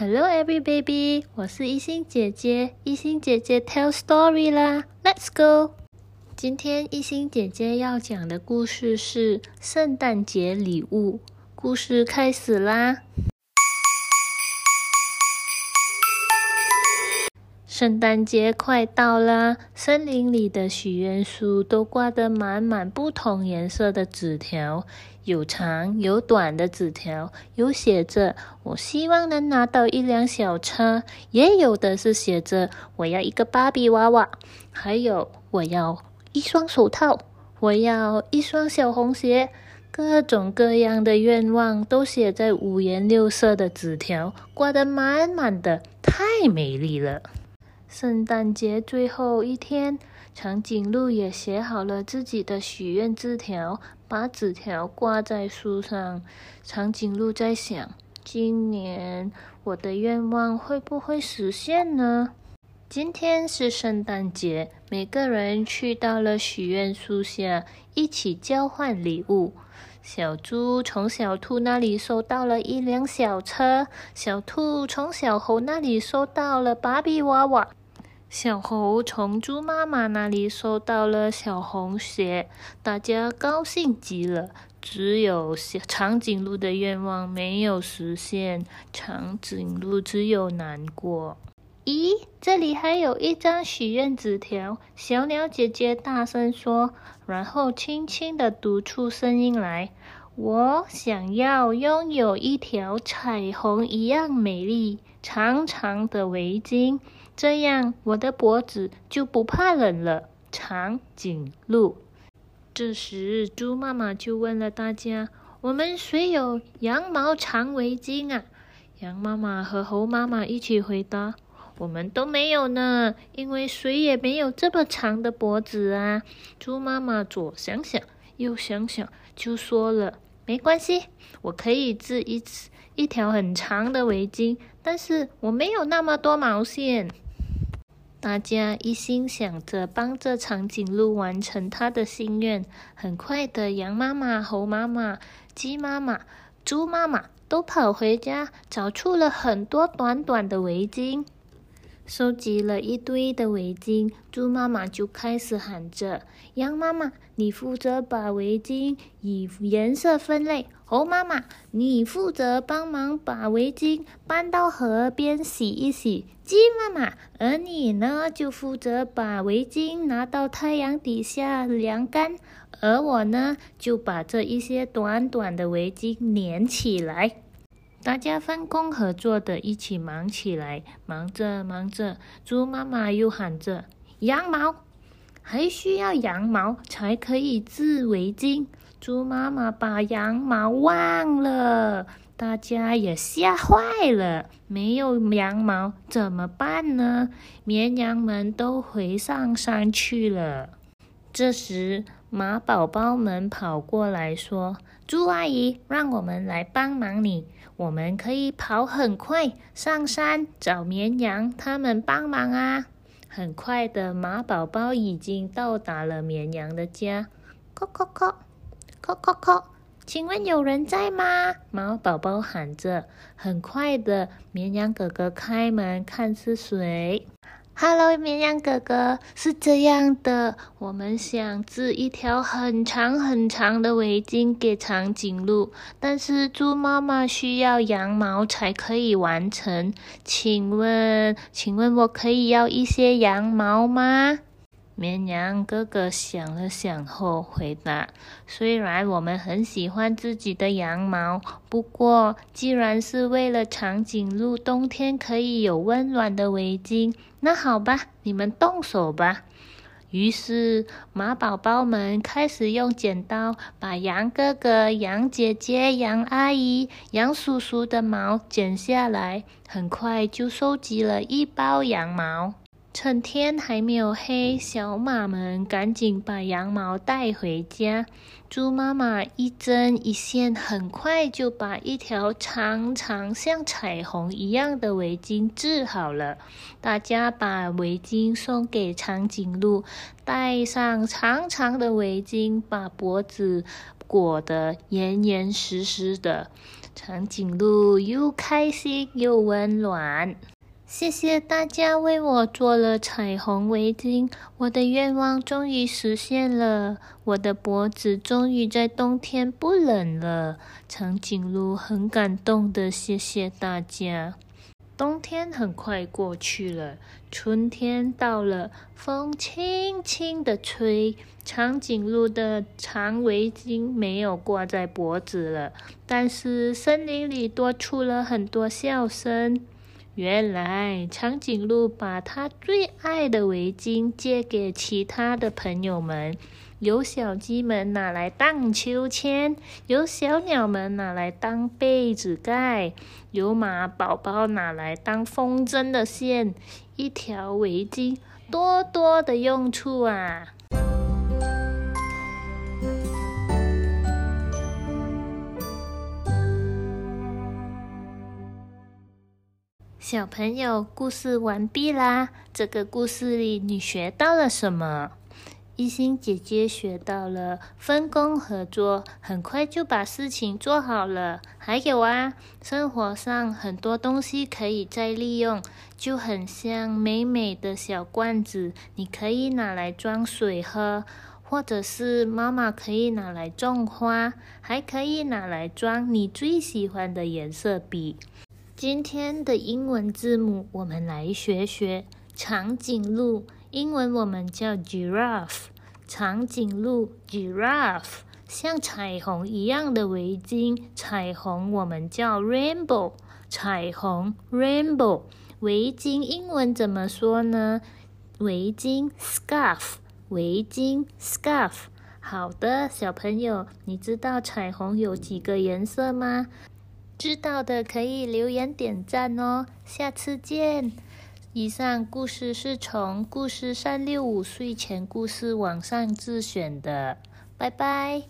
Hello, every baby！我是一心姐姐，一心姐姐 tell story 啦，Let's go！今天一心姐姐要讲的故事是圣诞节礼物。故事开始啦！圣诞节快到了，森林里的许愿树都挂得满满不同颜色的纸条，有长有短的纸条，有写着“我希望能拿到一辆小车”，也有的是写着“我要一个芭比娃娃”，还有“我要一双手套”，“我要一双小红鞋”，各种各样的愿望都写在五颜六色的纸条，挂得满满的，太美丽了。圣诞节最后一天，长颈鹿也写好了自己的许愿字条，把纸条挂在树上。长颈鹿在想：今年我的愿望会不会实现呢？今天是圣诞节，每个人去到了许愿树下，一起交换礼物。小猪从小兔那里收到了一辆小车，小兔从小猴那里收到了芭比娃娃。小猴从猪妈妈那里收到了小红鞋，大家高兴极了。只有长颈鹿的愿望没有实现，长颈鹿只有难过。咦，这里还有一张许愿纸条！小鸟姐姐大声说，然后轻轻的读出声音来：“我想要拥有一条彩虹一样美丽、长长的围巾。”这样，我的脖子就不怕冷了。长颈鹿。这时，猪妈妈就问了大家：“我们谁有羊毛长围巾啊？”羊妈妈和猴妈妈一起回答：“我们都没有呢，因为谁也没有这么长的脖子啊。”猪妈妈左想想，右想想，就说了：“没关系，我可以织一次一条很长的围巾，但是我没有那么多毛线。”大家一心想着帮着长颈鹿完成他的心愿。很快的，羊妈妈、猴妈妈、鸡妈妈、猪妈妈都跑回家，找出了很多短短的围巾。收集了一堆的围巾，猪妈妈就开始喊着：“羊妈妈，你负责把围巾以颜色分类；猴妈妈，你负责帮忙把围巾搬到河边洗一洗；鸡妈妈，而你呢，就负责把围巾拿到太阳底下晾干；而我呢，就把这一些短短的围巾连起来。”大家分工合作的，一起忙起来。忙着忙着，猪妈妈又喊着：“羊毛，还需要羊毛才可以织围巾。”猪妈妈把羊毛忘了，大家也吓坏了。没有羊毛怎么办呢？绵羊们都回上山去了。这时，马宝宝们跑过来说：“猪阿姨，让我们来帮忙你。”我们可以跑很快上山找绵羊，他们帮忙啊！很快的，马宝宝已经到达了绵羊的家。叩叩叩，叩叩叩，请问有人在吗？马宝宝喊着。很快的，绵羊哥哥开门，看是谁。Hello，绵羊哥哥，是这样的，我们想织一条很长很长的围巾给长颈鹿，但是猪妈妈需要羊毛才可以完成。请问，请问我可以要一些羊毛吗？绵羊哥哥想了想后回答：“虽然我们很喜欢自己的羊毛，不过既然是为了长颈鹿冬天可以有温暖的围巾，那好吧，你们动手吧。”于是马宝宝们开始用剪刀把羊哥哥、羊姐姐、羊阿姨、羊叔叔的毛剪下来，很快就收集了一包羊毛。趁天还没有黑，小马们赶紧把羊毛带回家。猪妈妈一针一线，很快就把一条长长像彩虹一样的围巾织好了。大家把围巾送给长颈鹿，戴上长长的围巾，把脖子裹得严严实实的。长颈鹿又开心又温暖。谢谢大家为我做了彩虹围巾，我的愿望终于实现了，我的脖子终于在冬天不冷了。长颈鹿很感动的谢谢大家。冬天很快过去了，春天到了，风轻轻的吹，长颈鹿的长围巾没有挂在脖子了，但是森林里多出了很多笑声。原来长颈鹿把它最爱的围巾借给其他的朋友们。有小鸡们拿来荡秋千，有小鸟们拿来当被子盖，有马宝宝拿来当风筝的线。一条围巾，多多的用处啊！小朋友，故事完毕啦。这个故事里，你学到了什么？一心姐姐学到了分工合作，很快就把事情做好了。还有啊，生活上很多东西可以再利用，就很像美美的小罐子，你可以拿来装水喝，或者是妈妈可以拿来种花，还可以拿来装你最喜欢的颜色笔。今天的英文字母，我们来学学长颈鹿。英文我们叫 giraffe，长颈鹿 giraffe，像彩虹一样的围巾，彩虹我们叫 rainbow，彩虹 rainbow，围巾英文怎么说呢？围巾 scarf，围巾 scarf。好的，小朋友，你知道彩虹有几个颜色吗？知道的可以留言点赞哦，下次见。以上故事是从故事三六五睡前故事网上自选的，拜拜。